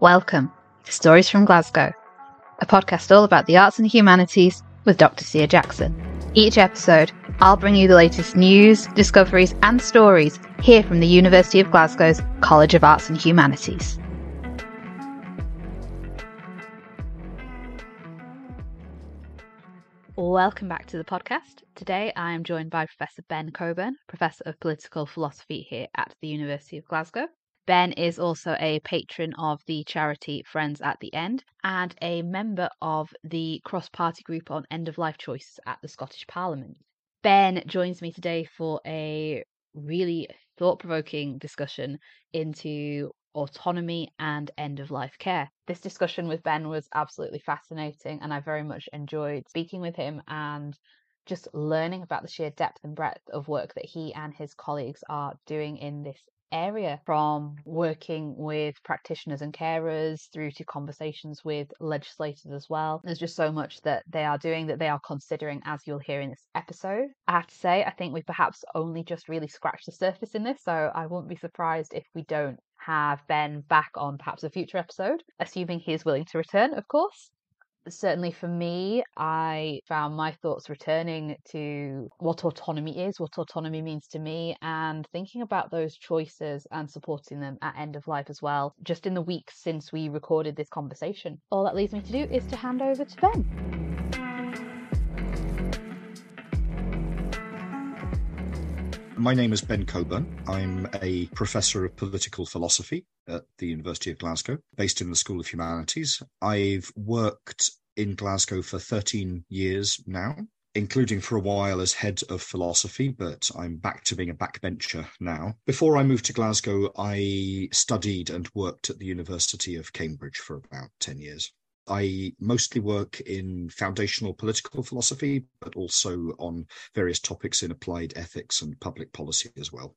Welcome to Stories from Glasgow, a podcast all about the arts and humanities with Dr. Cia Jackson. Each episode, I'll bring you the latest news, discoveries, and stories here from the University of Glasgow's College of Arts and Humanities. Welcome back to the podcast. Today I am joined by Professor Ben Colburn, Professor of Political Philosophy here at the University of Glasgow. Ben is also a patron of the charity Friends at the End and a member of the cross party group on end of life choices at the Scottish Parliament. Ben joins me today for a really thought provoking discussion into autonomy and end of life care. This discussion with Ben was absolutely fascinating, and I very much enjoyed speaking with him and just learning about the sheer depth and breadth of work that he and his colleagues are doing in this area from working with practitioners and carers through to conversations with legislators as well. There's just so much that they are doing that they are considering, as you'll hear in this episode. I have to say, I think we perhaps only just really scratched the surface in this, so I won't be surprised if we don't have Ben back on perhaps a future episode, assuming he is willing to return, of course certainly for me, I found my thoughts returning to what autonomy is, what autonomy means to me, and thinking about those choices and supporting them at end of life as well, just in the weeks since we recorded this conversation. All that leaves me to do is to hand over to Ben. My name is Ben Colburn. I'm a professor of political philosophy at the University of Glasgow, based in the School of Humanities. I've worked in Glasgow for 13 years now, including for a while as head of philosophy, but I'm back to being a backbencher now. Before I moved to Glasgow, I studied and worked at the University of Cambridge for about 10 years. I mostly work in foundational political philosophy, but also on various topics in applied ethics and public policy as well.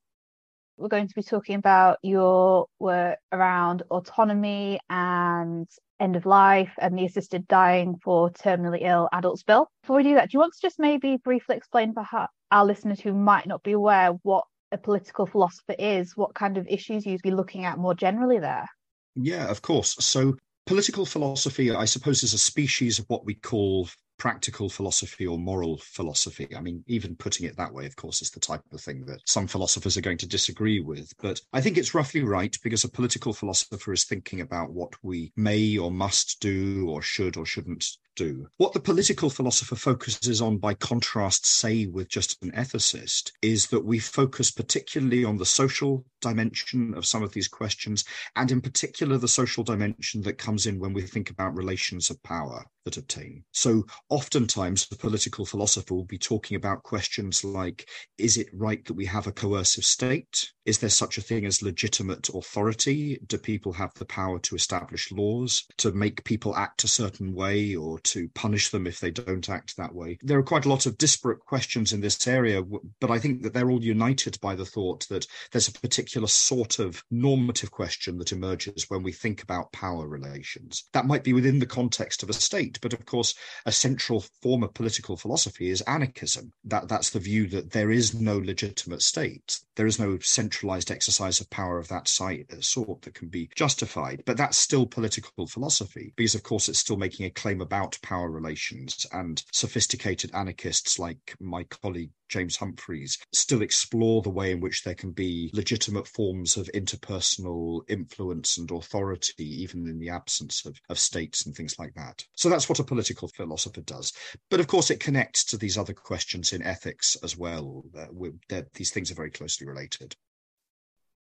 We're going to be talking about your work around autonomy and end of life and the assisted dying for terminally ill adults bill. Before we do that, do you want to just maybe briefly explain for our listeners who might not be aware what a political philosopher is, what kind of issues you'd be looking at more generally there? Yeah, of course. So Political philosophy, I suppose, is a species of what we call practical philosophy or moral philosophy. I mean, even putting it that way, of course, is the type of thing that some philosophers are going to disagree with. But I think it's roughly right because a political philosopher is thinking about what we may or must do or should or shouldn't do. What the political philosopher focuses on, by contrast, say, with just an ethicist, is that we focus particularly on the social dimension of some of these questions, and in particular, the social dimension that comes in when we think about relations of power that obtain. So, oftentimes, the political philosopher will be talking about questions like is it right that we have a coercive state? Is there such a thing as legitimate authority? Do people have the power to establish laws, to make people act a certain way, or to punish them if they don't act that way? There are quite a lot of disparate questions in this area, but I think that they're all united by the thought that there's a particular sort of normative question that emerges when we think about power relations. That might be within the context of a state, but of course, a central form of political philosophy is anarchism. That, that's the view that there is no legitimate state. There is no central centralized exercise of power of that sort that can be justified. But that's still political philosophy, because of course it's still making a claim about power relations. And sophisticated anarchists like my colleague James Humphreys still explore the way in which there can be legitimate forms of interpersonal influence and authority, even in the absence of, of states and things like that. So that's what a political philosopher does. But of course, it connects to these other questions in ethics as well. Uh, these things are very closely related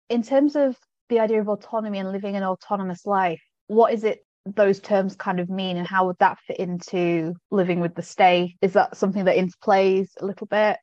in terms of the idea of autonomy and living an autonomous life, what is it those terms kind of mean and how would that fit into living with the state? Is that something that interplays a little bit?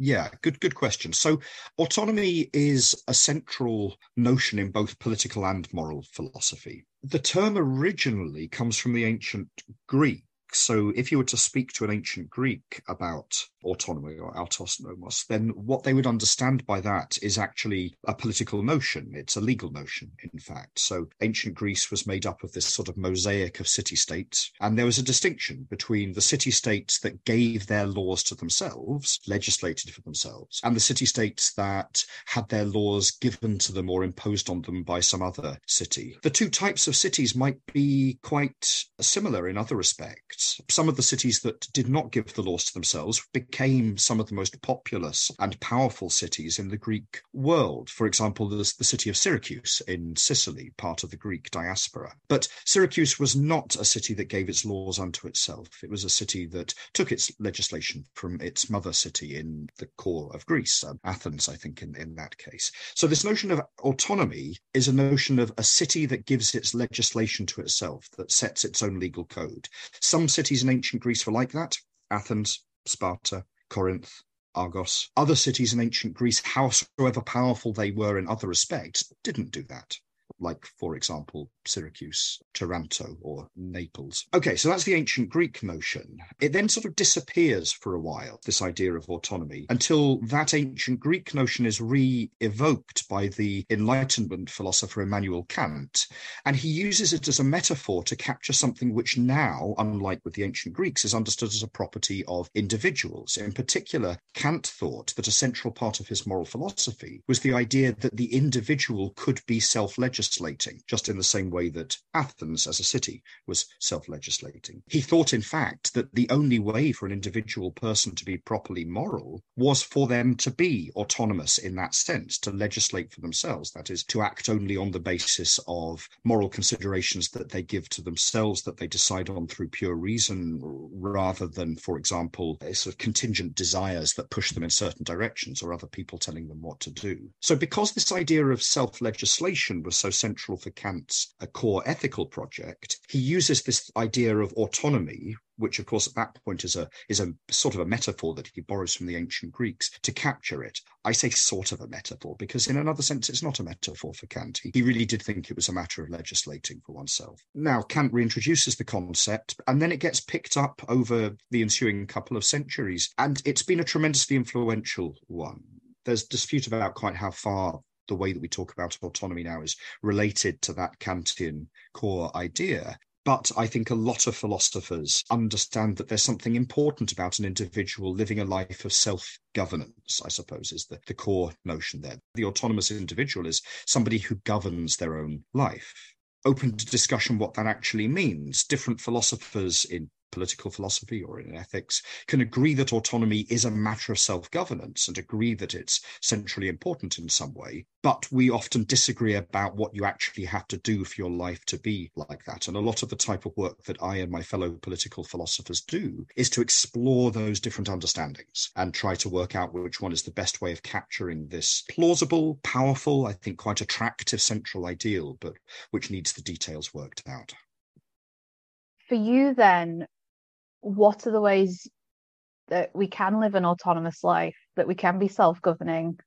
Yeah, good good question. So autonomy is a central notion in both political and moral philosophy. The term originally comes from the ancient Greek So if you were to speak to an ancient Greek about autonomy or autos nomos, then what they would understand by that is actually a political notion. It's a legal notion, in fact. So ancient Greece was made up of this sort of mosaic of city states, and there was a distinction between the city states that gave their laws to themselves, legislated for themselves, and the city states that had their laws given to them or imposed on them by some other city. The two types of cities might be quite similar in other respects. Some of the cities that did not give the laws to themselves became some of the most populous and powerful cities in the Greek world. For example, there's the city of Syracuse in Sicily, part of the Greek diaspora. But Syracuse was not a city that gave its laws unto itself. It was a city that took its legislation from its mother city in the core of Greece, um, Athens, I think, in, in that case. So this notion of autonomy is a notion of a city that gives its legislation to itself, that sets its own legal code. Some cities in ancient Greece were like that. Athens, Sparta, Corinth, Argos. Other cities in ancient Greece, howsoever powerful they were in other respects, didn't do that like, for example, Syracuse, Taranto, or Naples. Okay, so that's the ancient Greek notion. It then sort of disappears for a while, this idea of autonomy, until that ancient Greek notion is re evoked by the Enlightenment philosopher Immanuel Kant. And he uses it as a metaphor to capture something which now, unlike with the ancient Greeks, is understood as a property of individuals. In particular, Kant thought that a central part of his moral philosophy was the idea that the individual could be self legislating legislating, just in the same way that Athens as a city was self legislating. He thought, in fact, that the only way for an individual person to be properly moral was for them to be autonomous in that sense, to legislate for themselves, that is, to act only on the basis of moral considerations that they give to themselves, that they decide on through pure reason, rather than, for example, sort of contingent desires that push them in certain directions or other people telling them what to do. So, because this idea of self legislation was so central for Kant's a core ethical project, he uses this idea of autonomy, which of course at that point is a is a sort of a metaphor that he borrows from the ancient Greeks to capture it. I say sort of a metaphor because in another sense it's not a metaphor for Kant. He, really did think it was a matter of legislating for oneself. Now Kant reintroduces the concept and then it gets picked up over the ensuing couple of centuries and it's been a tremendously influential one there's dispute about quite how far the way that we talk about autonomy now is related to that Kantian core idea. But I think a lot of philosophers understand that there's something important about an individual living a life of self governance, I suppose, is the, the core notion there. The autonomous individual is somebody who governs their own life open to discussion what that actually means. Different philosophers in political philosophy or in ethics can agree that autonomy is a matter of self governance and agree that it's centrally important in some way. But we often disagree about what you actually have to do for your life to be like that. And a lot of the type of work that I and my fellow political philosophers do is to explore those different understandings and try to work out which one is the best way of capturing this plausible, powerful, I think quite attractive central ideal, but which needs the details worked out. For you, then, what are the ways that we can live an autonomous life, that we can be self governing?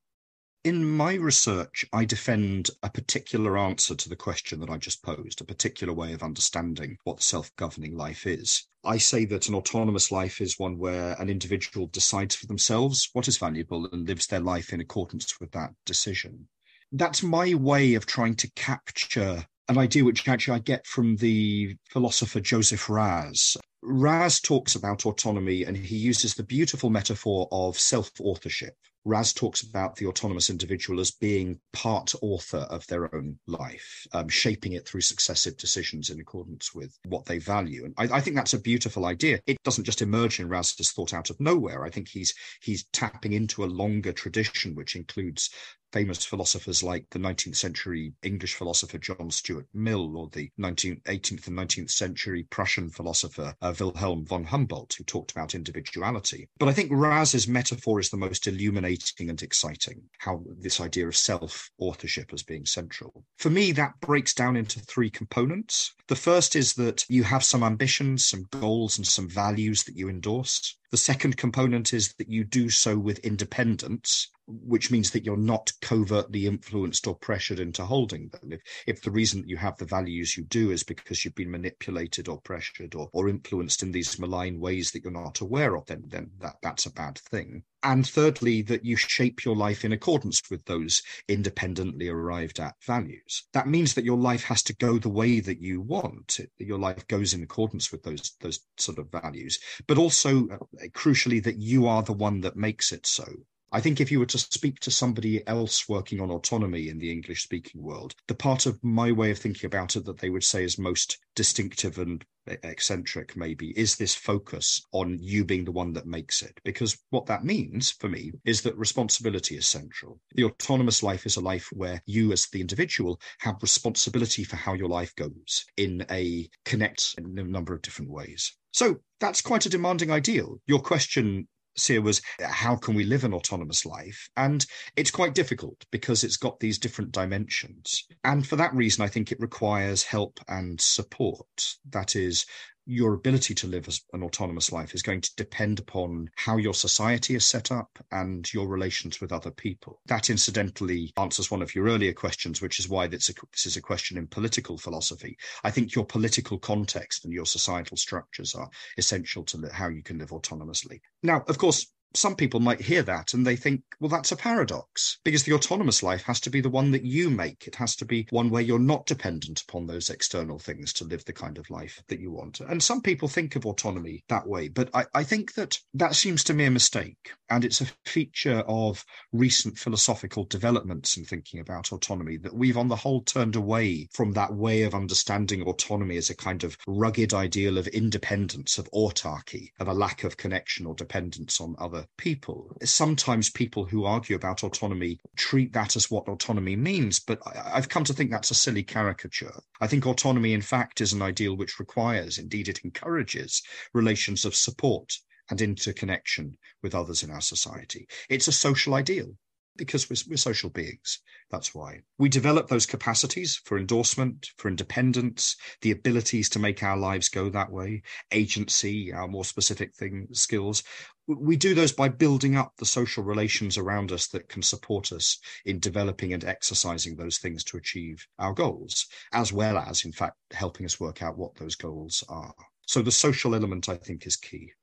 In my research, I defend a particular answer to the question that I just posed, a particular way of understanding what the self governing life is. I say that an autonomous life is one where an individual decides for themselves what is valuable and lives their life in accordance with that decision. That's my way of trying to capture an idea which actually I get from the philosopher Joseph Raz. Raz talks about autonomy and he uses the beautiful metaphor of self authorship. Raz talks about the autonomous individual as being part author of their own life, um, shaping it through successive decisions in accordance with what they value. And I, I, think that's a beautiful idea. It doesn't just emerge in Raz's thought out of nowhere. I think he's he's tapping into a longer tradition, which includes famous philosophers like the 19th century English philosopher John Stuart Mill or the 19th, 18th and 19th century Prussian philosopher uh, Wilhelm von Humboldt, who talked about individuality. But I think Raz's metaphor is the most illuminating and exciting, how this idea of self authorship as being central. For me, that breaks down into three components. The first is that you have some ambitions, some goals, and some values that you endorse. The second component is that you do so with independence, which means that you're not covertly influenced or pressured into holding them. If, if the reason that you have the values you do is because you've been manipulated or pressured or, or influenced in these malign ways that you're not aware of, then, then that, that's a bad thing. And thirdly, that you shape your life in accordance with those independently arrived at values. That means that your life has to go the way that you want. Your life goes in accordance with those, those sort of values, but also uh, crucially that you are the one that makes it so. I think if you were to speak to somebody else working on autonomy in the English speaking world, the part of my way of thinking about it that they would say is most distinctive and eccentric, maybe, is this focus on you being the one that makes it. Because what that means for me is that responsibility is central. The autonomous life is a life where you, as the individual, have responsibility for how your life goes in a connect in a number of different ways. So that's quite a demanding ideal. Your question Cia was how can we live an autonomous life? And it's quite difficult because it's got these different dimensions. And for that reason, I think it requires help and support. That is, your ability to live an autonomous life is going to depend upon how your society is set up and your relations with other people. That incidentally answers one of your earlier questions, which is why this is a question in political philosophy. I think your political context and your societal structures are essential to how you can live autonomously. Now, of course, some people might hear that and they think, well, that's a paradox because the autonomous life has to be the one that you make. It has to be one where you're not dependent upon those external things to live the kind of life that you want. And some people think of autonomy that way, but I, I think that that seems to me a mistake. And it's a feature of recent philosophical developments in thinking about autonomy that we've on the whole turned away from that way of understanding autonomy as a kind of rugged ideal of independence, of autarky, of a lack of connection or dependence on other people. Sometimes people who argue about autonomy treat that as what autonomy means, but I've come to think that's a silly caricature. I think autonomy, in fact, is an ideal which requires, indeed, it encourages relations of support and interconnection with others in our society. It's a social ideal because we're, we're, social beings. That's why. We develop those capacities for endorsement, for independence, the abilities to make our lives go that way, agency, our more specific thing, skills. We do those by building up the social relations around us that can support us in developing and exercising those things to achieve our goals, as well as, in fact, helping us work out what those goals are. So the social element, I think, is key.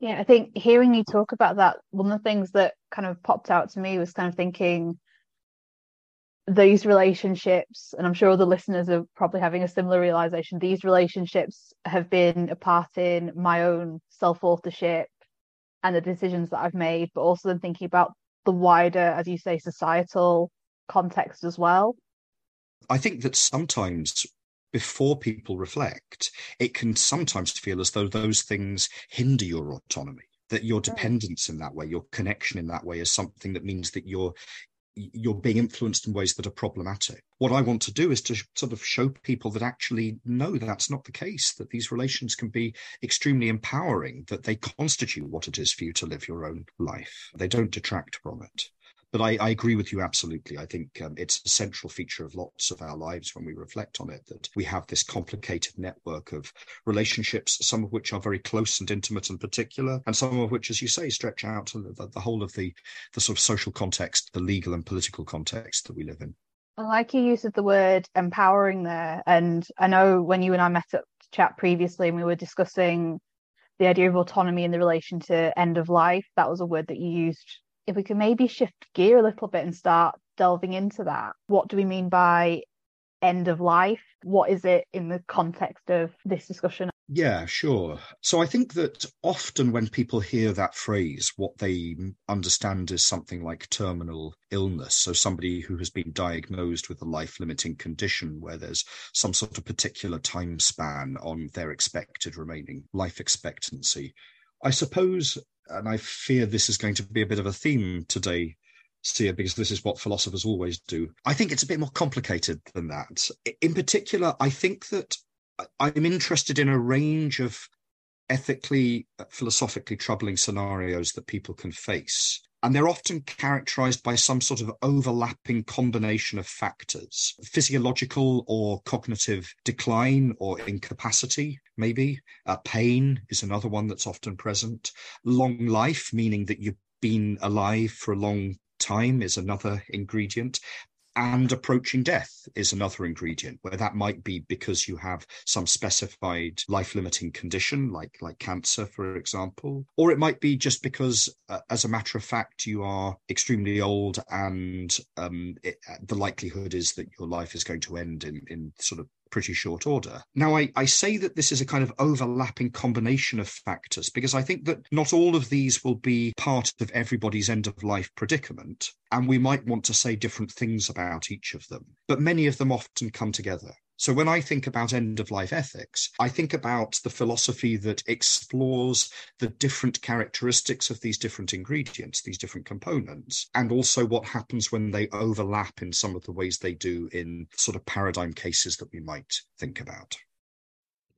Yeah, I think hearing you talk about that, one of the things that kind of popped out to me was kind of thinking these relationships, and I'm sure the listeners are probably having a similar realization, these relationships have been a part in my own self authorship and the decisions that I've made, but also then thinking about the wider, as you say, societal context as well. I think that sometimes before people reflect, it can sometimes feel as though those things hinder your autonomy that your mm. dependence in that way your connection in that way is something that means that you're you're being influenced in ways that are problematic. What I want to do is to sort of show people that actually no, that's not the case, that these relations can be extremely empowering, that they constitute what it is for you to live your own life. They don't detract from it but I, I, agree with you absolutely. I think um, it's a central feature of lots of our lives when we reflect on it that we have this complicated network of relationships, some of which are very close and intimate and particular, and some of which, as you say, stretch out to the, the whole of the, the sort of social context, the legal and political context that we live in. I like your use of the word empowering there. And I know when you and I met up to chat previously and we were discussing the idea of autonomy in the relation to end of life, that was a word that you used if we can maybe shift gear a little bit and start delving into that, what do we mean by end of life? What is it in the context of this discussion? Yeah, sure. So I think that often when people hear that phrase, what they understand is something like terminal illness. So somebody who has been diagnosed with a life limiting condition where there's some sort of particular time span on their expected remaining life expectancy. I suppose and I fear this is going to be a bit of a theme today, Cia, because this is what philosophers always do. I think it's a bit more complicated than that. In particular, I think that I'm interested in a range of ethically, uh, philosophically troubling scenarios that people can face. And they're often characterized by some sort of overlapping combination of factors physiological or cognitive decline or incapacity, maybe. Uh, pain is another one that's often present. Long life, meaning that you've been alive for a long time, is another ingredient and approaching death is another ingredient where that might be because you have some specified life limiting condition like like cancer for example or it might be just because uh, as a matter of fact you are extremely old and um, it, the likelihood is that your life is going to end in in sort of pretty short order. Now, I, I say that this is a kind of overlapping combination of factors because I think that not all of these will be part of everybody's end of life predicament, and we might want to say different things about each of them, but many of them often come together. So when I think about end of life ethics, I think about the philosophy that explores the different characteristics of these different ingredients, these different components, and also what happens when they overlap in some of the ways they do in sort of paradigm cases that we might think about.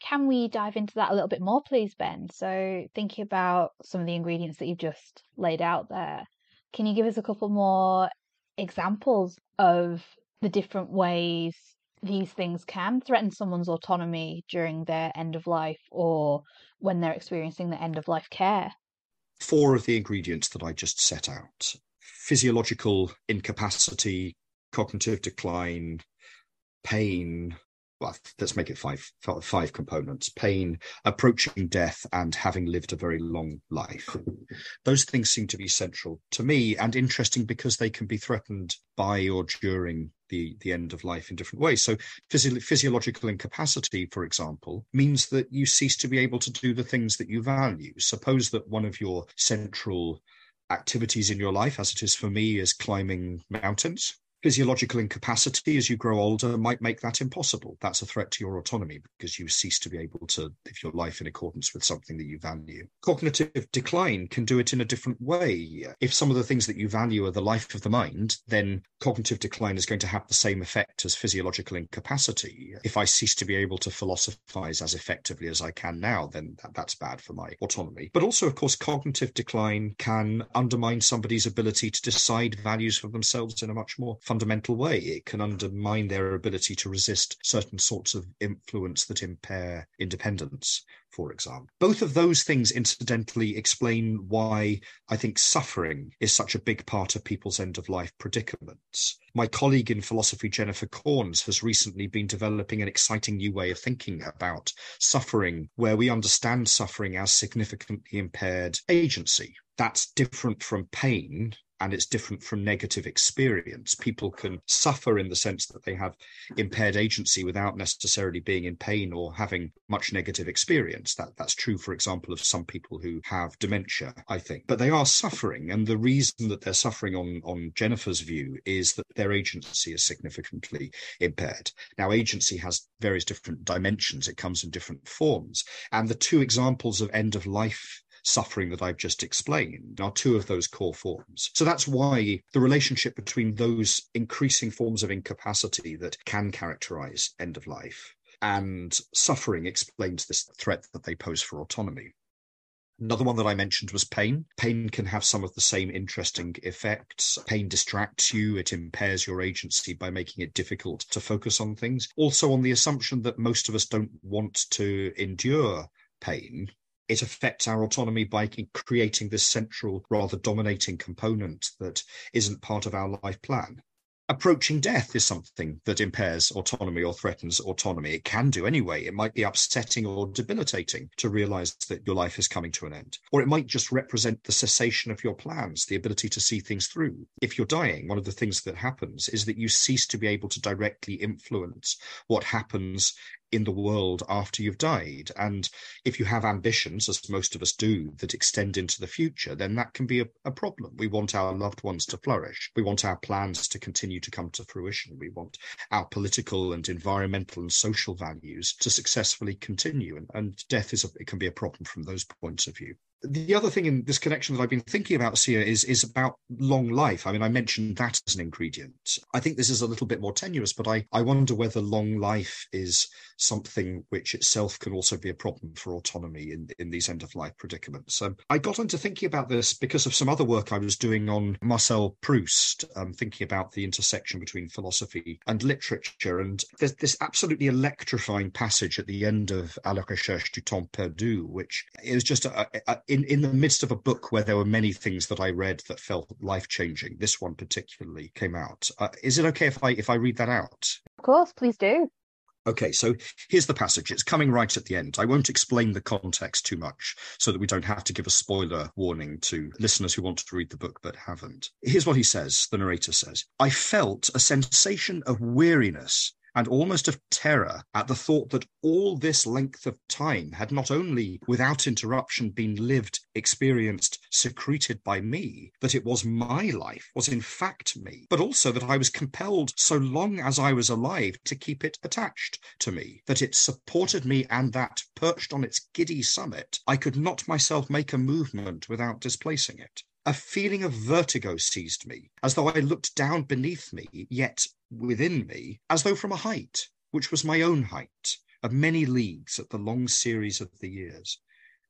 Can we dive into that a little bit more, please, Ben? So, thinking about some of the ingredients that you've just laid out there, can you give us a couple more examples of the different ways these things can threaten someone's autonomy during their end of life or when they're experiencing the end of life care. Four of the ingredients that I just set out. Physiological incapacity, cognitive decline, pain, well, let's make it five five components. Pain approaching death and having lived a very long life. Those things seem to be central to me and interesting because they can be threatened by or during the, the end of life in different ways. So, physio- physiological incapacity, for example, means that you cease to be able to do the things that you value. Suppose that one of your central activities in your life, as it is for me, is climbing mountains physiological incapacity as you grow older might make that impossible. That's a threat to your autonomy because you cease to be able to live your life in accordance with something that you value. Cognitive decline can do it in a different way. If some of the things that you value are the life of the mind, then cognitive decline is going to have the same effect as physiological incapacity. If I cease to be able to philosophize as effectively as I can now, then that, that's bad for my autonomy. But also, of course, cognitive decline can undermine somebody's ability to decide values for themselves in a much more fundamental way. It can undermine their ability to resist certain sorts of influence that impair independence, for example. Both of those things, incidentally, explain why I think suffering is such a big part of people's end of life predicaments. My colleague in philosophy, Jennifer Corns, has recently been developing an exciting new way of thinking about suffering, where we understand suffering as significantly impaired agency. That's different from pain and it's different from negative experience. People can suffer in the sense that they have impaired agency without necessarily being in pain or having much negative experience. That that's true, for example, of some people who have dementia, I think. But they are suffering, and the reason that they're suffering on on Jennifer's view is that their agency is significantly impaired. Now, agency has various different dimensions. It comes in different forms, and the two examples of end of life suffering that I've just explained are two of those core forms. So that's why the relationship between those increasing forms of incapacity that can characterize end of life and suffering explains this threat that they pose for autonomy. Another one that I mentioned was pain. Pain can have some of the same interesting effects. Pain distracts you, it impairs your agency by making it difficult to focus on things. Also, on the assumption that most of us don't want to endure pain, it affects our autonomy by creating this central, rather dominating component that isn't part of our life plan. Approaching death is something that impairs autonomy or threatens autonomy. It can do anyway. It might be upsetting or debilitating to realize that your life is coming to an end. Or it might just represent the cessation of your plans, the ability to see things through. If you're dying, one of the things that happens is that you cease to be able to directly influence what happens in the world after you've died. And if you have ambitions, as most of us do, that extend into the future, then that can be a, a, problem. We want our loved ones to flourish. We want our plans to continue to come to fruition. We want our political and environmental and social values to successfully continue. And, and death is a, it can be a problem from those points of view. The other thing in this connection that I've been thinking about, Cia, is is about long life. I mean, I mentioned that as an ingredient. I think this is a little bit more tenuous, but I, I wonder whether long life is something which itself can also be a problem for autonomy in, in these end of life predicaments. Um, I got into thinking about this because of some other work I was doing on Marcel Proust, um, thinking about the intersection between philosophy and literature. And there's this absolutely electrifying passage at the end of À la recherche du temps perdu, which is just a, a, in, in the midst of a book where there were many things that I read that felt life changing. This one particularly came out. Uh, is it okay if I if I read that out? Of course, please do. Okay, so here's the passage. It's coming right at the end. I won't explain the context too much so that we don't have to give a spoiler warning to listeners who want to read the book but haven't. Here's what he says the narrator says I felt a sensation of weariness and almost of terror at the thought that all this length of time had not only without interruption been lived, experienced, secreted by me, that it was my life, was in fact me, but also that I was compelled, so long as I was alive, to keep it attached to me, that it supported me, and that, perched on its giddy summit, I could not myself make a movement without displacing it. A feeling of vertigo seized me, as though I looked down beneath me, yet within me, as though from a height, which was my own height, of many leagues at the long series of the years,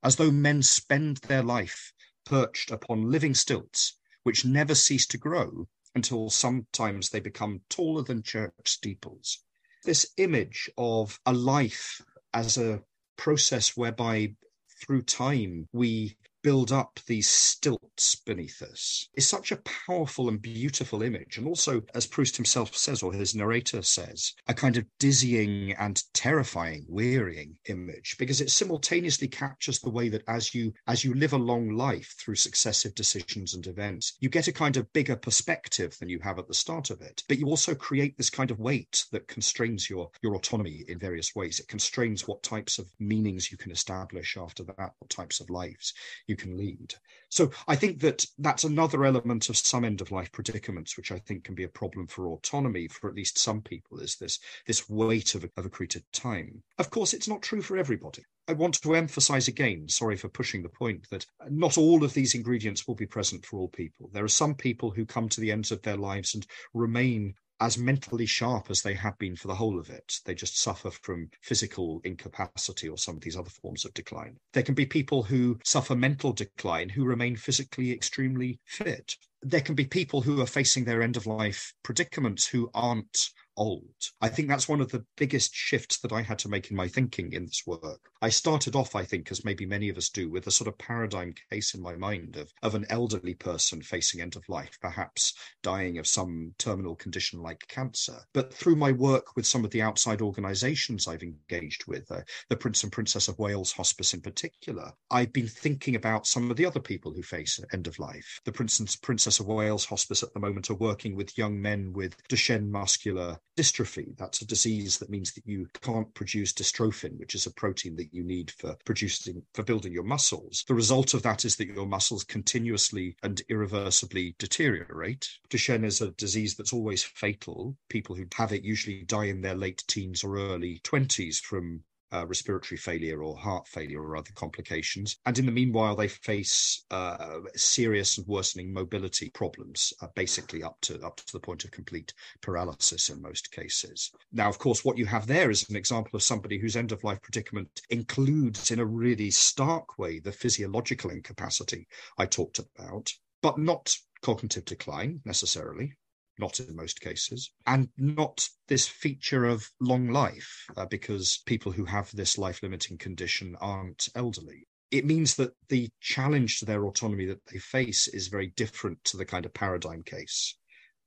as though men spend their life perched upon living stilts, which never cease to grow until sometimes they become taller than church steeples. This image of a life as a process whereby through time we build up these stilts beneath us is such a powerful and beautiful image. And also, as Proust himself says, or his narrator says, a kind of dizzying and terrifying, wearying image, because it simultaneously captures the way that as you as you live a long life through successive decisions and events, you get a kind of bigger perspective than you have at the start of it. But you also create this kind of weight that constrains your your autonomy in various ways. It constrains what types of meanings you can establish after that, what types of lives you can lead. So I think that that's another element of some end of life predicaments, which I think can be a problem for autonomy for at least some people, is this, this weight of, of accreted time. Of course, it's not true for everybody. I want to emphasize again, sorry for pushing the point, that not all of these ingredients will be present for all people. There are some people who come to the ends of their lives and remain as mentally sharp as they have been for the whole of it. They just suffer from physical incapacity or some of these other forms of decline. There can be people who suffer mental decline who remain physically extremely fit. There can be people who are facing their end of life predicaments who aren't old. I think that's one of the biggest shifts that I had to make in my thinking in this work. I started off, I think, as maybe many of us do, with a sort of paradigm case in my mind of, of an elderly person facing end of life, perhaps dying of some terminal condition like cancer. But through my work with some of the outside organizations I've engaged with, uh, the Prince and Princess of Wales Hospice in particular, I've been thinking about some of the other people who face end of life. The Prince and Princess of Wales Hospice at the moment are working with young men with Duchenne muscular dystrophy. That's a disease that means that you can't produce dystrophin, which is a protein that you need for producing, for building your muscles. The result of that is that your muscles continuously and irreversibly deteriorate. Duchenne is a disease that's always fatal. People who have it usually die in their late teens or early 20s from uh, respiratory failure or heart failure or other complications. And in the meanwhile, they face uh, serious and worsening mobility problems, uh, basically up to up to the point of complete paralysis in most cases. Now, of course, what you have there is an example of somebody whose end of life predicament includes, in a really stark way, the physiological incapacity I talked about, but not cognitive decline necessarily not in most cases, and not this feature of long life, uh, because people who have this life limiting condition aren't elderly. It means that the challenge to their autonomy that they face is very different to the kind of paradigm case.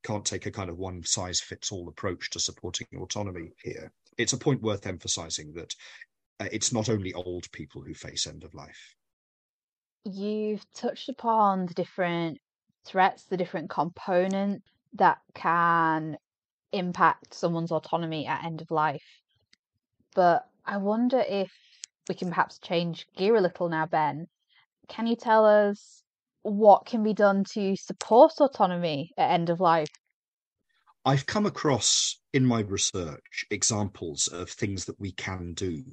Can't take a kind of one size fits all approach to supporting autonomy here. It's a point worth emphasizing that uh, it's not only old people who face end of life. You've touched upon the different threats, the different components that can impact someone's autonomy at end of life. But I wonder if we can perhaps change gear a little now, Ben. Can you tell us what can be done to support autonomy at end of life? I've come across in my research examples of things that we can do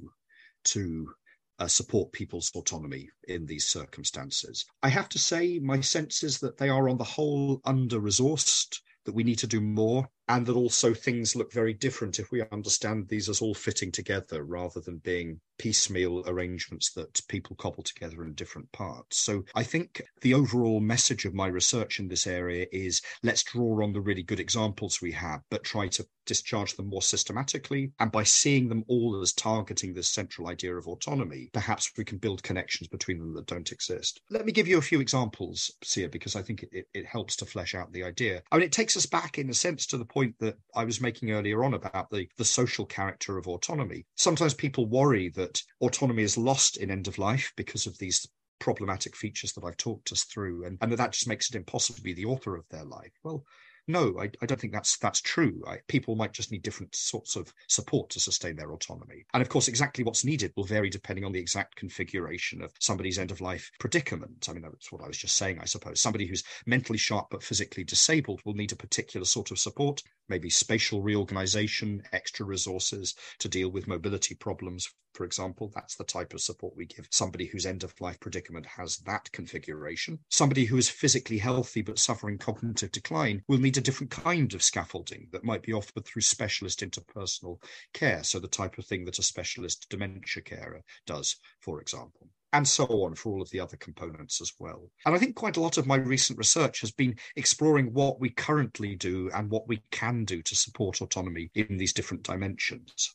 to uh, support people's autonomy in these circumstances. I have to say, my sense is that they are on the whole under resourced, that we need to do more and that also things look very different if we understand these as all fitting together rather than being piecemeal arrangements that people cobble together in different parts. So I think the overall message of my research in this area is let's draw on the really good examples we have, but try to discharge them more systematically. And by seeing them all as targeting this central idea of autonomy, perhaps we can build connections between them that don't exist. Let me give you a few examples, Cia, because I think it, it, helps to flesh out the idea. I mean, it takes us back in a sense to the point that I was making earlier on about the, the social character of autonomy. Sometimes people worry that autonomy is lost in end of life because of these problematic features that I've talked us through, and, and that, that just makes it impossible to be the author of their life. Well, no, I, I, don't think that's that's true. I, people might just need different sorts of support to sustain their autonomy. And of course, exactly what's needed will vary depending on the exact configuration of somebody's end of life predicament. I mean, that's what I was just saying, I suppose. Somebody who's mentally sharp but physically disabled will need a particular sort of support, maybe spatial reorganization, extra resources to deal with mobility problems for example. That's the type of support we give somebody whose end of life predicament has that configuration. Somebody who is physically healthy but suffering cognitive decline will need a different kind of scaffolding that might be offered through specialist interpersonal care. So, the type of thing that a specialist dementia carer does, for example and so on for all of the other components as well. And I think quite a lot of my recent research has been exploring what we currently do and what we can do to support autonomy in these different dimensions.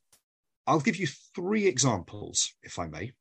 I'll give you three examples, if I may.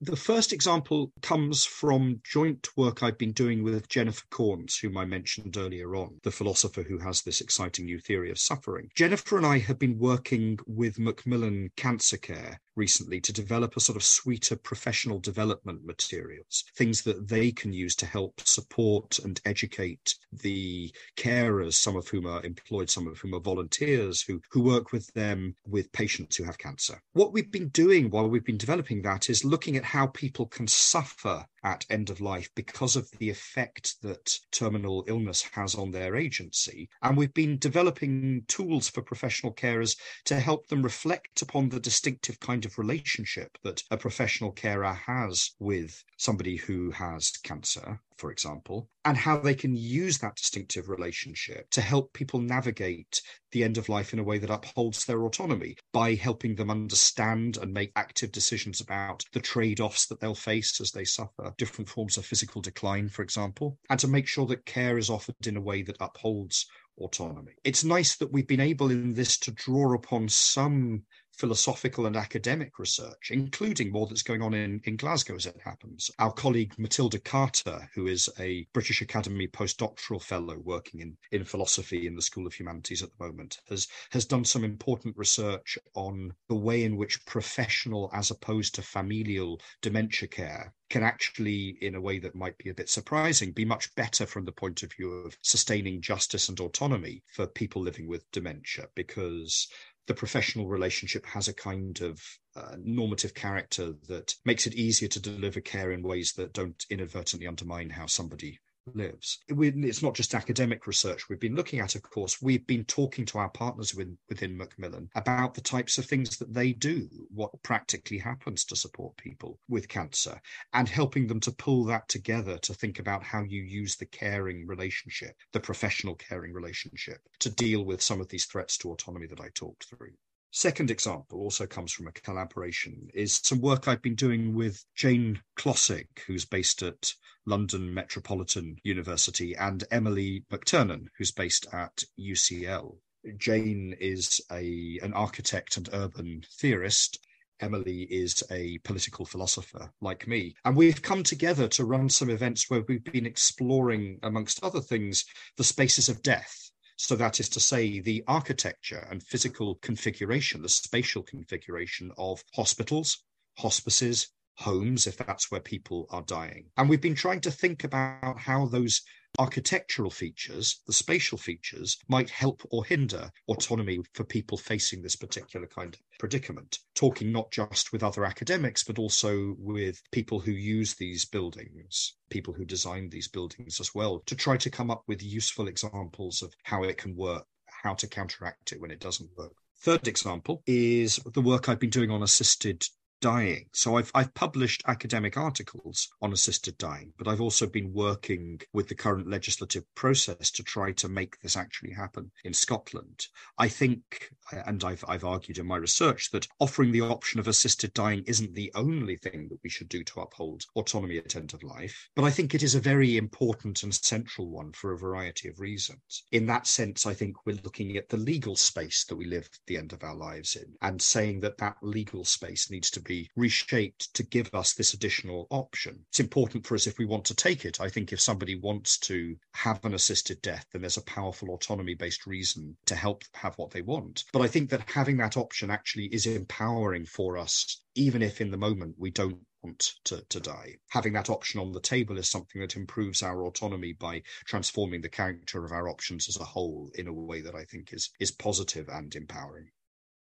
The first example comes from joint work I've been doing with Jennifer Corns, whom I mentioned earlier on, the philosopher who has this exciting new theory of suffering. Jennifer and I have been working with Macmillan Cancer Care recently to develop a sort of suite of professional development materials, things that they can use to help support and educate the carers, some of whom are employed, some of whom are volunteers who, who work with them with patients who have cancer. What we've been doing while we've been developing that is looking at how people can suffer at end of life because of the effect that terminal illness has on their agency. And we've been developing tools for professional carers to help them reflect upon the distinctive kind of relationship that a professional carer has with somebody who has cancer for example, and how they can use that distinctive relationship to help people navigate the end of life in a way that upholds their autonomy by helping them understand and make active decisions about the trade offs that they'll face as they suffer different forms of physical decline, for example, and to make sure that care is offered in a way that upholds autonomy. It's nice that we've been able in this to draw upon some philosophical and academic research, including more that's going on in, in Glasgow as it happens. Our colleague Matilda Carter, who is a British Academy postdoctoral fellow working in, in philosophy in the School of Humanities at the moment, has, has done some important research on the way in which professional as opposed to familial dementia care can actually, in a way that might be a bit surprising, be much better from the point of view of sustaining justice and autonomy for people living with dementia, because the professional relationship has a kind of uh, normative character that makes it easier to deliver care in ways that don't inadvertently undermine how somebody lives. It's not just academic research we've been looking at, of course. We've been talking to our partners within, within Macmillan about the types of things that they do, what practically happens to support people with cancer, and helping them to pull that together to think about how you use the caring relationship, the professional caring relationship, to deal with some of these threats to autonomy that I talked through. Second example also comes from a collaboration is some work I've been doing with Jane Clossick, who's based at London Metropolitan University, and Emily McTernan, who's based at UCL. Jane is a an architect and urban theorist. Emily is a political philosopher like me. And we've come together to run some events where we've been exploring, amongst other things, the spaces of death so that is to say, the architecture and physical configuration, the spatial configuration of hospitals, hospices, homes, if that's where people are dying. And we've been trying to think about how those architectural features, the spatial features, might help or hinder autonomy for people facing this particular kind of predicament. Talking not just with other academics, but also with people who use these buildings, people who design these buildings as well, to try to come up with useful examples of how it can work, how to counteract it when it doesn't work. Third example is the work I've been doing on assisted dying. So I've I've published academic articles on assisted dying, but I've also been working with the current legislative process to try to make this actually happen in Scotland. I think, and I've I've argued in my research that offering the option of assisted dying isn't the only thing that we should do to uphold autonomy at end of life, but I think it is a very important and central one for a variety of reasons. In that sense, I think we're looking at the legal space that we live the end of our lives in and saying that that legal space needs to be reshaped to give us this additional option. It's important for us if we want to take it. I think if somebody wants to have an assisted death, then there's a powerful autonomy based reason to help have what they want. But I think that having that option actually is empowering for us, even if in the moment we don't want to, to die. Having that option on the table is something that improves our autonomy by transforming the character of our options as a whole in a way that I think is is positive and empowering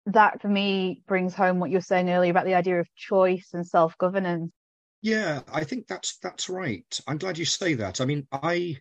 that for me brings home what you were saying earlier about the idea of choice and self-governance yeah i think that's that's right i'm glad you say that i mean i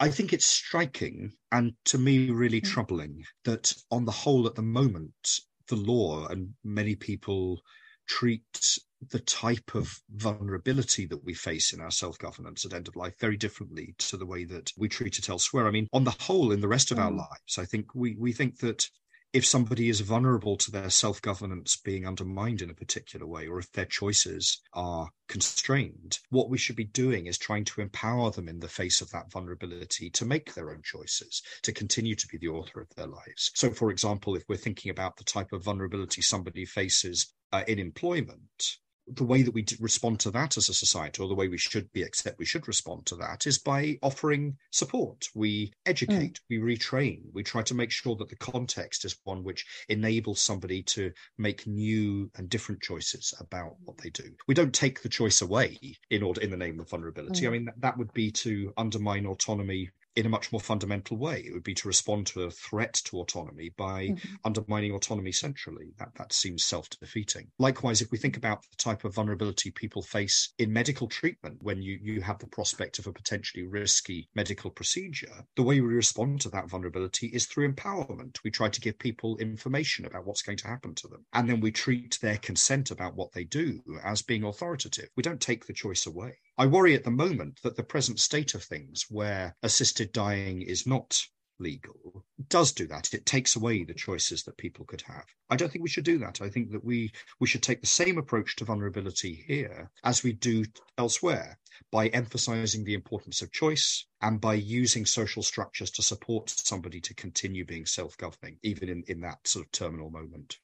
i think it's striking and to me really mm-hmm. troubling that on the whole at the moment the law and many people treat the type of vulnerability that we face in our self-governance at end of life very differently to the way that we treat it elsewhere. I mean, on the whole, in the rest of mm. our lives, I think we we think that if somebody is vulnerable to their self governance being undermined in a particular way, or if their choices are constrained, what we should be doing is trying to empower them in the face of that vulnerability to make their own choices, to continue to be the author of their lives. So, for example, if we're thinking about the type of vulnerability somebody faces uh, in employment, the way that we respond to that as a society, or the way we should be, except we should respond to that, is by offering support. We educate, mm. we retrain, we try to make sure that the context is one which enables somebody to make new and different choices about what they do. We don't take the choice away in order in the name of vulnerability. Mm. I mean, that, that would be to undermine autonomy in a much more fundamental way. It would be to respond to a threat to autonomy by mm-hmm. undermining autonomy centrally. That that seems self-defeating. Likewise, if we think about the type of vulnerability people face in medical treatment when you, you have the prospect of a potentially risky medical procedure, the way we respond to that vulnerability is through empowerment. We try to give people information about what's going to happen to them. And then we treat their consent about what they do as being authoritative. We don't take the choice away. I worry at the moment that the present state of things, where assisted dying is not legal, does do that. It takes away the choices that people could have. I don't think we should do that. I think that we we should take the same approach to vulnerability here as we do elsewhere by emphasizing the importance of choice and by using social structures to support somebody to continue being self-governing, even in, in that sort of terminal moment.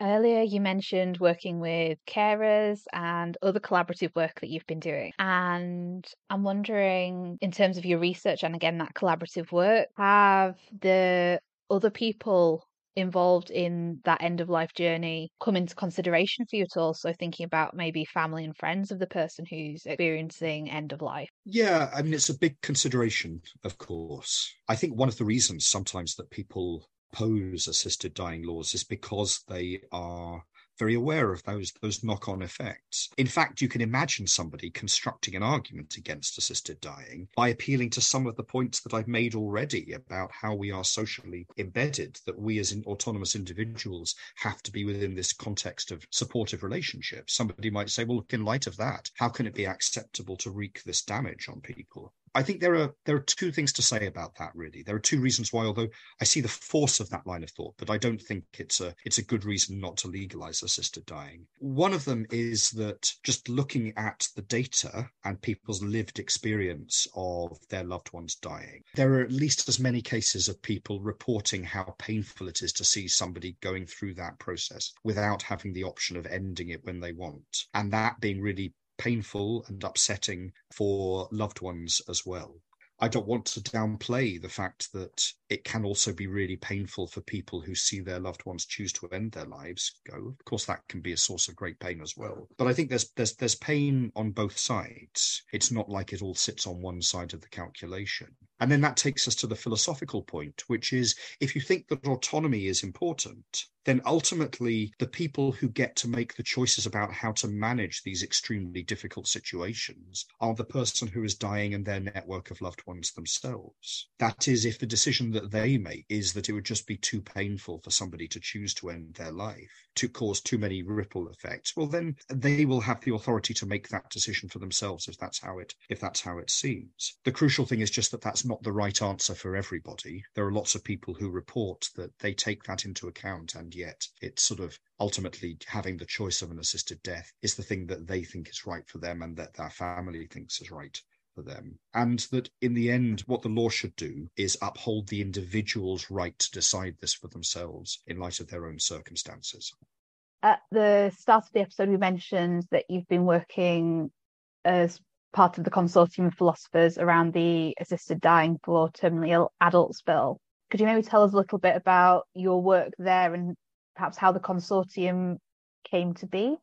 Earlier, you mentioned working with carers and other collaborative work that you've been doing. And I'm wondering, in terms of your research and again, that collaborative work, have the other people involved in that end of life journey come into consideration for you at all? So, thinking about maybe family and friends of the person who's experiencing end of life. Yeah, I mean, it's a big consideration, of course. I think one of the reasons sometimes that people oppose assisted dying laws is because they are very aware of those those knock-on effects. In fact, you can imagine somebody constructing an argument against assisted dying by appealing to some of the points that I've made already about how we are socially embedded, that we as autonomous individuals have to be within this context of supportive relationships. Somebody might say, well, look, in light of that, how can it be acceptable to wreak this damage on people? I think there are there are two things to say about that. Really, there are two reasons why. Although I see the force of that line of thought, but I don't think it's a it's a good reason not to legalize assisted dying. One of them is that just looking at the data and people's lived experience of their loved ones dying, there are at least as many cases of people reporting how painful it is to see somebody going through that process without having the option of ending it when they want, and that being really painful and upsetting for loved ones as well. I don't want to downplay the fact that it can also be really painful for people who see their loved ones choose to end their lives go. Of course, that can be a source of great pain as well. But I think there's there's there's pain on both sides. It's not like it all sits on one side of the calculation. And then that takes us to the philosophical point, which is if you think that autonomy is important, then ultimately the people who get to make the choices about how to manage these extremely difficult situations are the person who is dying and their network of loved ones themselves. That is, if the decision that they make is that it would just be too painful for somebody to choose to end their life, to cause too many ripple effects, well then they will have the authority to make that decision for themselves if that's how it if that's how it seems. The crucial thing is just that that's not the right answer for everybody. There are lots of people who report that they take that into account and yet it's sort of ultimately having the choice of an assisted death is the thing that they think is right for them and that their family thinks is right for them. And that in the end, what the law should do is uphold the individual's right to decide this for themselves in light of their own circumstances. At the start of the episode, we mentioned that you've been working as part of the consortium of philosophers around the assisted dying for terminally ill adults bill. Could you maybe tell us a little bit about your work there and perhaps how the consortium came to be?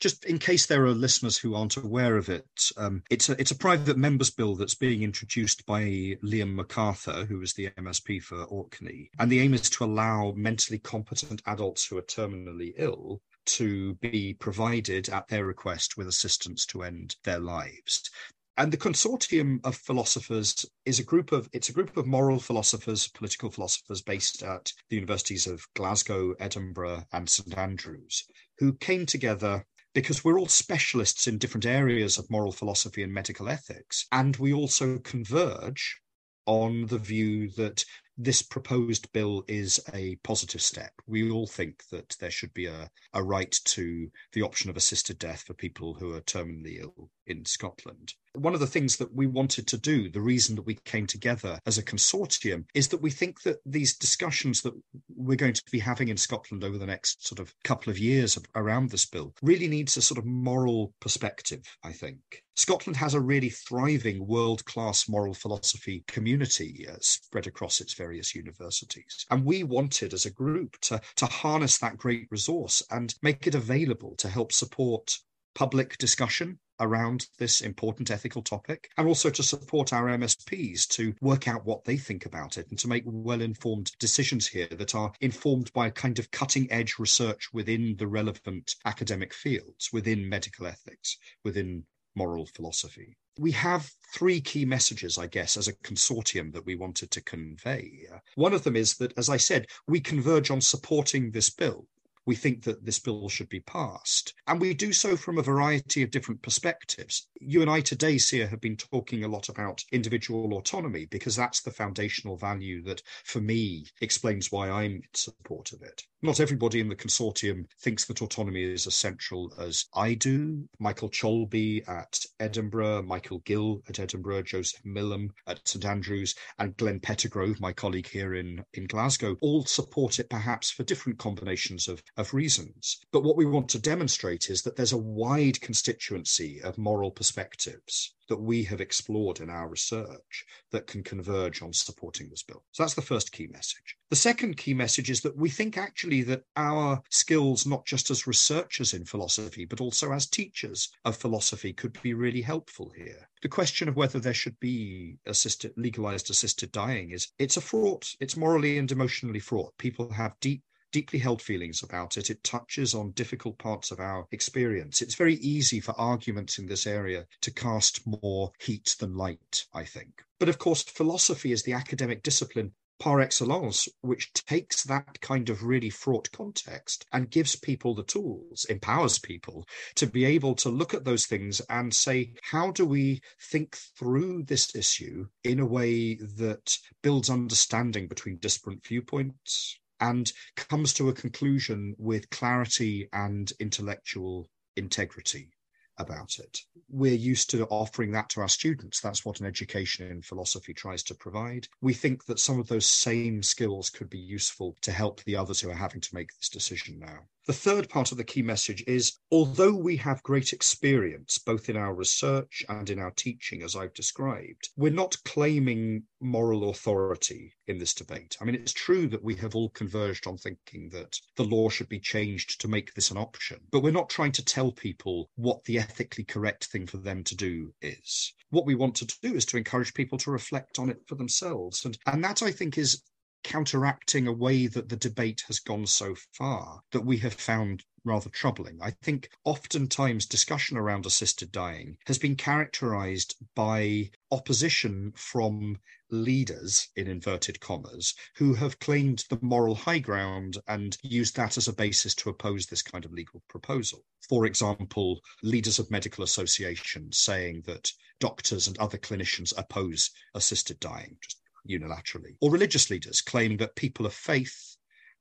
Just in case there are listeners who aren't aware of it, um, it's a it's a private members bill that's being introduced by Liam McArthur, who is the MSP for Orkney, and the aim is to allow mentally competent adults who are terminally ill to be provided at their request with assistance to end their lives. And the consortium of philosophers is a group of it's a group of moral philosophers political philosophers based at the universities of glasgow edinburgh and st andrews who came together because we're all specialists in different areas of moral philosophy and medical ethics. And we also converge on the view that this proposed bill is a positive step. We all think that there should be a, a right to the option of assisted death for people who are terminally ill in Scotland. One of the things that we wanted to do, the reason that we came together as a consortium, is that we think that these discussions that we're going to be having in Scotland over the next sort of couple of years around this bill really needs a sort of moral perspective, I think. Scotland has a really thriving world class moral philosophy community uh, spread across its various universities. And we wanted as a group to, to harness that great resource and make it available to help support public discussion around this important ethical topic and also to support our MSPs to work out what they think about it and to make well informed decisions here that are informed by a kind of cutting edge research within the relevant academic fields, within medical ethics, within moral philosophy. We have three key messages, I guess, as a consortium that we wanted to convey. One of them is that, as I said, we converge on supporting this bill we think that this bill should be passed. And we do so from a variety of different perspectives. You and I today, Cia, have been talking a lot about individual autonomy because that's the foundational value that, for me, explains why I'm in support of it. Not everybody in the consortium thinks that autonomy is as central as I do. Michael Cholbi at Edinburgh, Michael Gill at Edinburgh, Joseph Millum at St Andrews, and Glenn Pettigrove, my colleague here in, in Glasgow, all support it perhaps for different combinations of, of reasons. But what we want to demonstrate is that there's a wide constituency of moral perspectives that we have explored in our research that can converge on supporting this bill. So that's the first key message. The second key message is that we think actually that our skills, not just as researchers in philosophy, but also as teachers of philosophy, could be really helpful here. The question of whether there should be assisted, legalized assisted dying is it's a fraught, it's morally and emotionally fraught. People have deep deeply held feelings about it. It touches on difficult parts of our experience. It's very easy for arguments in this area to cast more heat than light, I think. But of course, philosophy is the academic discipline par excellence, which takes that kind of really fraught context and gives people the tools, empowers people to be able to look at those things and say, how do we think through this issue in a way that builds understanding between disparate viewpoints, and comes to a conclusion with clarity and intellectual integrity about it. We're used to offering that to our students. That's what an education in philosophy tries to provide. We think that some of those same skills could be useful to help the others who are having to make this decision now. The third part of the key message is although we have great experience both in our research and in our teaching, as I've described, we're not claiming moral authority in this debate. I mean, it's true that we have all converged on thinking that the law should be changed to make this an option, but we're not trying to tell people what the ethically correct thing for them to do is. What we want to do is to encourage people to reflect on it for themselves. And, and that, I think, is counteracting a way that the debate has gone so far that we have found rather troubling. I think oftentimes discussion around assisted dying has been characterized by opposition from leaders, in inverted commas, who have claimed the moral high ground and used that as a basis to oppose this kind of legal proposal. For example, leaders of medical associations saying that doctors and other clinicians oppose assisted dying, just unilaterally, or religious leaders claiming that people of faith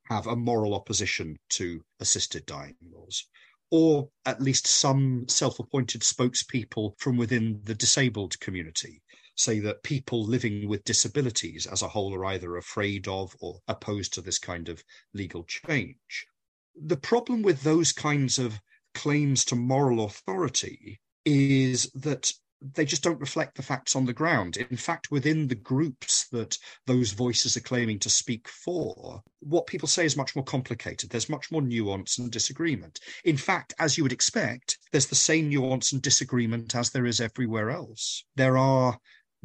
have a moral opposition to assisted dying laws, or at least some self appointed spokespeople from within the disabled community say that people living with disabilities as a whole are either afraid of or opposed to this kind of legal change. The problem with those kinds of claims to moral authority is that they just don't reflect the facts on the ground. In fact, within the groups that those voices are claiming to speak for, what people say is much more complicated. There's much more nuance and disagreement. In fact, as you would expect, there's the same nuance and disagreement as there is everywhere else. There are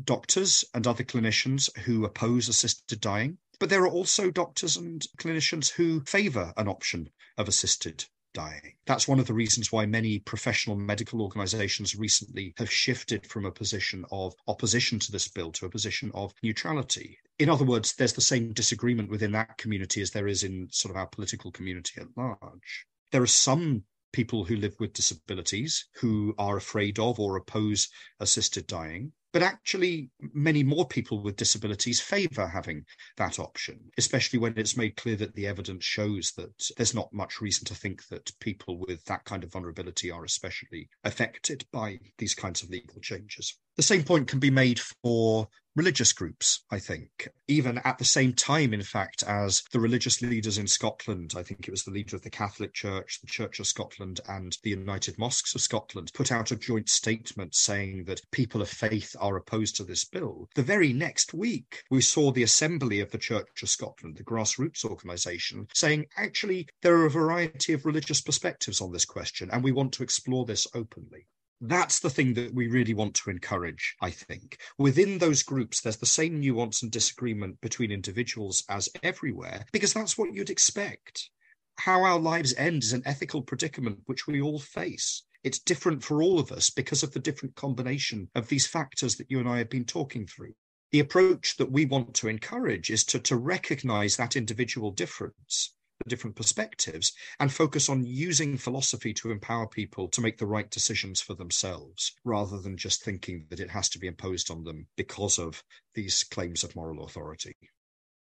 doctors and other clinicians who oppose assisted dying, but there are also doctors and clinicians who favour an option of assisted dying. That's one of the reasons why many professional medical organizations recently have shifted from a position of opposition to this bill to a position of neutrality. In other words, there's the same disagreement within that community as there is in sort of our political community at large. There are some people who live with disabilities who are afraid of or oppose assisted dying. But actually, many more people with disabilities favour having that option, especially when it's made clear that the evidence shows that there's not much reason to think that people with that kind of vulnerability are especially affected by these kinds of legal changes. The same point can be made for religious groups, I think, even at the same time, in fact, as the religious leaders in Scotland, I think it was the leader of the Catholic Church, the Church of Scotland, and the United Mosques of Scotland, put out a joint statement saying that people of faith are opposed to this bill. The very next week, we saw the Assembly of the Church of Scotland, the grassroots organisation, saying actually there are a variety of religious perspectives on this question, and we want to explore this openly. That's the thing that we really want to encourage, I think. Within those groups, there's the same nuance and disagreement between individuals as everywhere, because that's what you'd expect. How our lives end is an ethical predicament which we all face. It's different for all of us because of the different combination of these factors that you and I have been talking through. The approach that we want to encourage is to, to recognize that individual difference different perspectives and focus on using philosophy to empower people to make the right decisions for themselves rather than just thinking that it has to be imposed on them because of these claims of moral authority.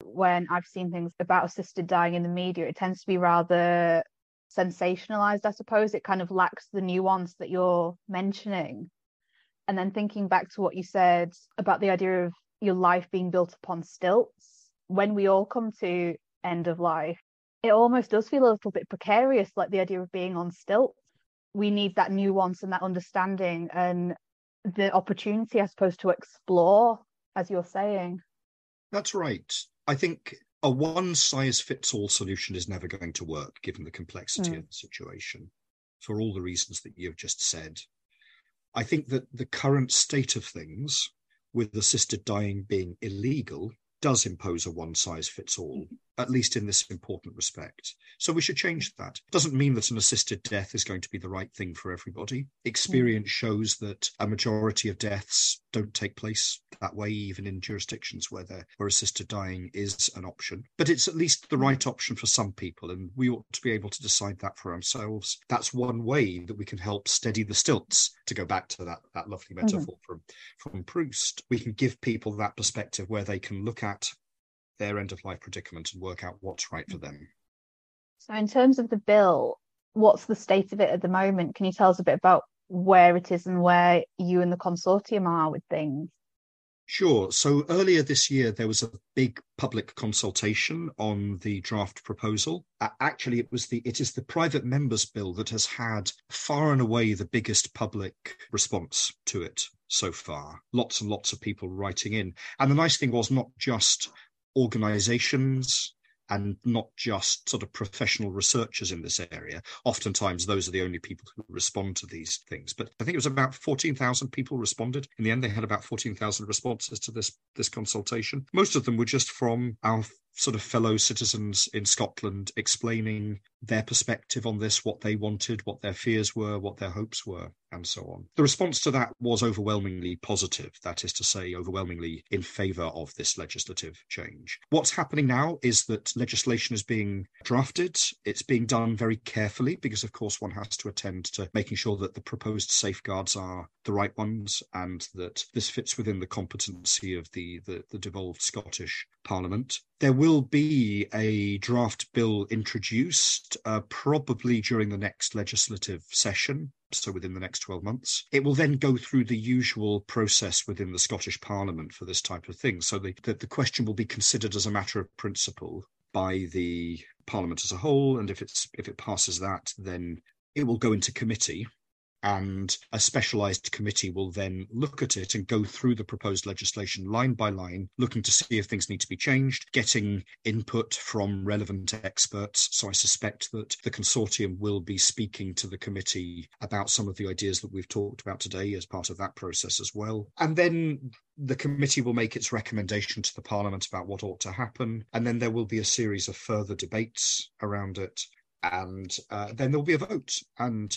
When I've seen things about assisted dying in the media, it tends to be rather sensationalized, I suppose. It kind of lacks the nuance that you're mentioning. And then thinking back to what you said about the idea of your life being built upon stilts, when we all come to end of life, it almost does feel a little bit precarious, like the idea of being on stilts. We need that nuance and that understanding and the opportunity, I suppose, to explore, as you're saying. That's right. I think a one size fits all solution is never going to work given the complexity mm. of the situation for all the reasons that you've just said. I think that the current state of things, with assisted dying being illegal, does impose a one size fits all at least in this important respect. So we should change that. Doesn't mean that an assisted death is going to be the right thing for everybody. Experience mm. shows that a majority of deaths don't take place that way, even in jurisdictions where there where assisted dying is an option. But it's at least the right option for some people, and we ought to be able to decide that for ourselves. That's one way that we can help steady the stilts. To go back to that that lovely mm-hmm. metaphor mm-hmm. from from Proust, we can give people that perspective where they can look at their end of life predicament and work out what's right for them. So, in terms of the bill, what's the state of it at the moment? Can you tell us a bit about where it is and where you and the consortium are with things? Sure. So earlier this year, there was a big public consultation on the draft proposal. Actually, it was the it is the private members bill that has had far and away the biggest public response to it so far. Lots and lots of people writing in, and the nice thing was not just organisations and not just sort of professional researchers in this area. Oftentimes, those are the only people who respond to these things. But I think it was about 14,000 people responded. In the end, they had about 14,000 responses to this, this consultation. Most of them were just from our sort of fellow citizens in Scotland explaining their perspective on this, what they wanted, what their fears were, what their hopes were, and so on. The response to that was overwhelmingly positive, that is to say, overwhelmingly in favour of this legislative change. What's happening now is that legislation is being drafted. It's being done very carefully because, of course, one has to attend to making sure that the proposed safeguards are the right ones and that this fits within the competency of the, the, the devolved Scottish Parliament. There will be a draft bill introduced uh, probably during the next legislative session, so within the next 12 months. It will then go through the usual process within the Scottish Parliament for this type of thing. So the, the, the question will be considered as a matter of principle by the Parliament as a whole, and if it's if it passes that, then it will go into committee and a specialized committee will then look at it and go through the proposed legislation line by line, looking to see if things need to be changed, getting input from relevant experts. So I suspect that the consortium will be speaking to the committee about some of the ideas that we've talked about today as part of that process as well. And then the committee will make its recommendation to the parliament about what ought to happen. And then there will be a series of further debates around it and uh, then there'll be a vote. And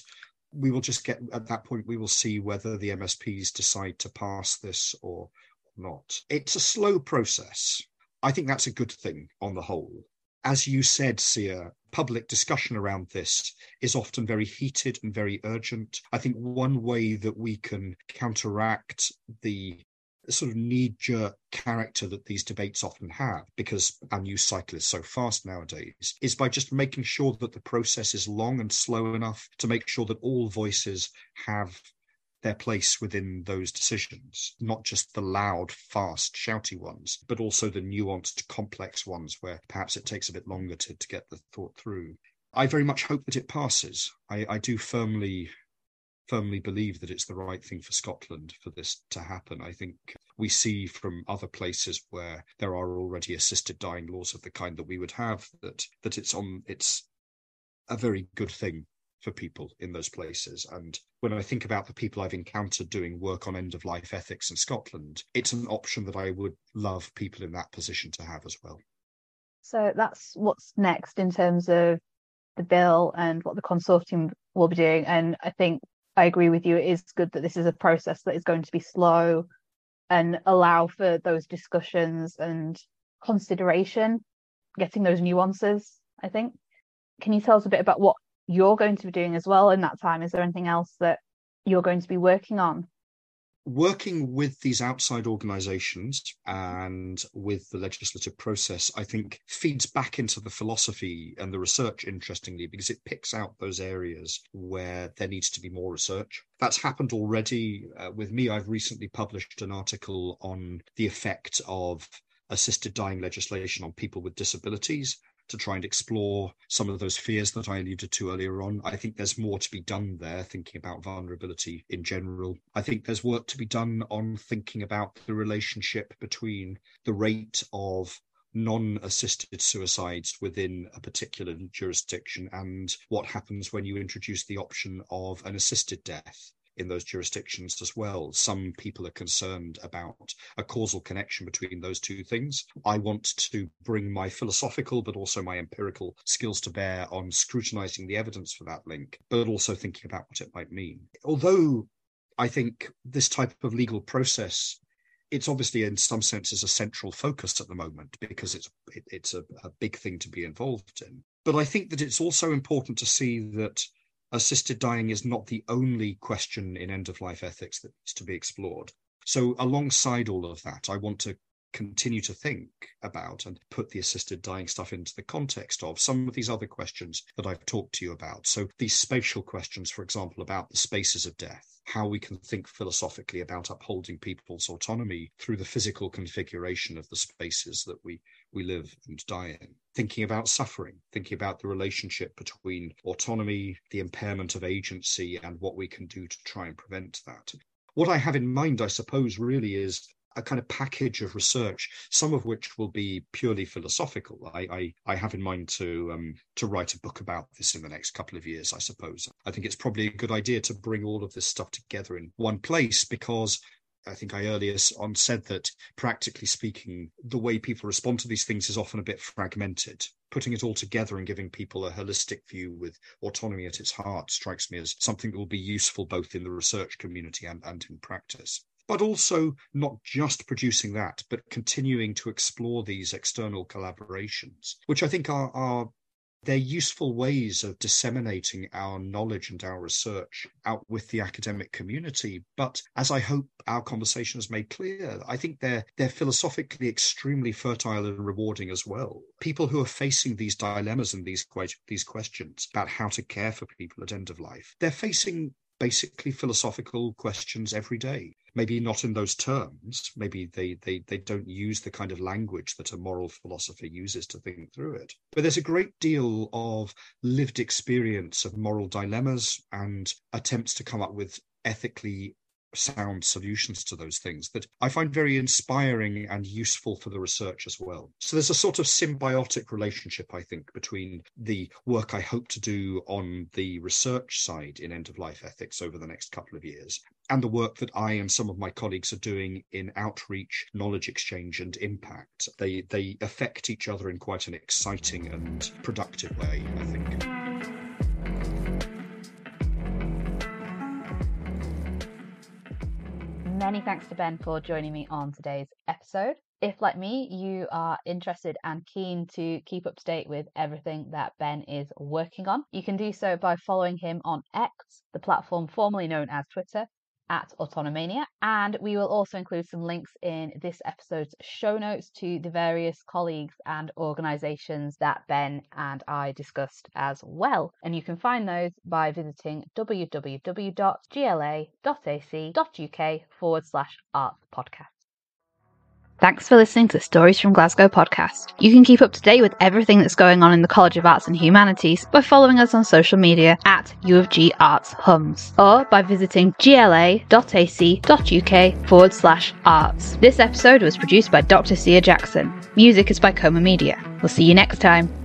we will just get at that point we will see whether the MSPs decide to pass this or not. It's a slow process. I think that's a good thing on the whole. As you said, Cia, public discussion around this is often very heated and very urgent. I think one way that we can counteract the sort of knee jerk character that these debates often have, because our news cycle is so fast nowadays, is by just making sure that the process is long and slow enough to make sure that all voices have their place within those decisions, not just the loud, fast, shouty ones, but also the nuanced, complex ones where perhaps it takes a bit longer to, to get the thought through. I very much hope that it passes. I, I do firmly firmly believe that it's the right thing for Scotland for this to happen. I think we see from other places where there are already assisted dying laws of the kind that we would have that that it's on it's a very good thing for people in those places. And when I think about the people I've encountered doing work on end of life ethics in Scotland, it's an option that I would love people in that position to have as well. So that's what's next in terms of the bill and what the consortium will be doing. And I think I agree with you. It is good that this is a process that is going to be slow and allow for those discussions and consideration, getting those nuances, I think. Can you tell us a bit about what you're going to be doing as well in that time? Is there anything else that you're going to be working on? Working with these outside organizations and with the legislative process, I think feeds back into the philosophy and the research, interestingly, because it picks out those areas where there needs to be more research. That's happened already uh, with me. I've recently published an article on the effect of assisted dying legislation on people with disabilities to try and explore some of those fears that I alluded to earlier on. I think there's more to be done there, thinking about vulnerability in general. I think there's work to be done on thinking about the relationship between the rate of non assisted suicides within a particular jurisdiction and what happens when you introduce the option of an assisted death in those jurisdictions as well. Some people are concerned about a causal connection between those two things. I want to bring my philosophical but also my empirical skills to bear on scrutinizing the evidence for that link, but also thinking about what it might mean. Although I think this type of legal process it's obviously in some senses a central focus at the moment because it's it, it's a, a big thing to be involved in. But I think that it's also important to see that assisted dying is not the only question in end of life ethics that needs to be explored. So, alongside all of that, I want to continue to think about and put the assisted dying stuff into the context of some of these other questions that I've talked to you about. So, these spatial questions, for example, about the spaces of death, how we can think philosophically about upholding people's autonomy through the physical configuration of the spaces that we, we live and die in. Thinking about suffering, thinking about the relationship between autonomy, the impairment of agency, and what we can do to try and prevent that. What I have in mind, I suppose, really is a kind of package of research, some of which will be purely philosophical. I, I, I have in mind to um, to write a book about this in the next couple of years, I suppose. I think it's probably a good idea to bring all of this stuff together in one place because I think I earlier on said that practically speaking, the way people respond to these things is often a bit fragmented. Putting it all together and giving people a holistic view with autonomy at its heart strikes me as something that will be useful both in the research community and, and in practice but also not just producing that, but continuing to explore these external collaborations, which I think are, are they're useful ways of disseminating our knowledge and our research out with the academic community. But as I hope our conversation has made clear, I think they're they're philosophically extremely fertile and rewarding as well. People who are facing these dilemmas and these these questions about how to care for people at end of life, they're facing basically philosophical questions every day. Maybe not in those terms. Maybe they, they they don't use the kind of language that a moral philosopher uses to think through it. But there's a great deal of lived experience of moral dilemmas and attempts to come up with ethically sound solutions to those things that I find very inspiring and useful for the research as well. So there's a sort of symbiotic relationship, I think, between the work I hope to do on the research side in end of life ethics over the next couple of years and the work that I and some of my colleagues are doing in outreach, knowledge exchange, and impact. They they affect each other in quite an exciting and productive way, I think. Many thanks to Ben for joining me on today's episode. If, like me, you are interested and keen to keep up to date with everything that Ben is working on, you can do so by following him on X, the platform formerly known as Twitter, at Autonomania. And we will also include some links in this episode's show notes to the various colleagues and organisations that Ben and I discussed as well. And you can find those by visiting www.gla.ac.uk forward slash arts podcast. Thanks for listening to the Stories from Glasgow podcast. You can keep up to date with everything that's going on in the College of Arts and Humanities by following us on social media at U of G Arts Hums or by visiting gla.ac.uk forward slash arts. This episode was produced by Dr. Cia Jackson. Music is by Coma Media. We'll see you next time.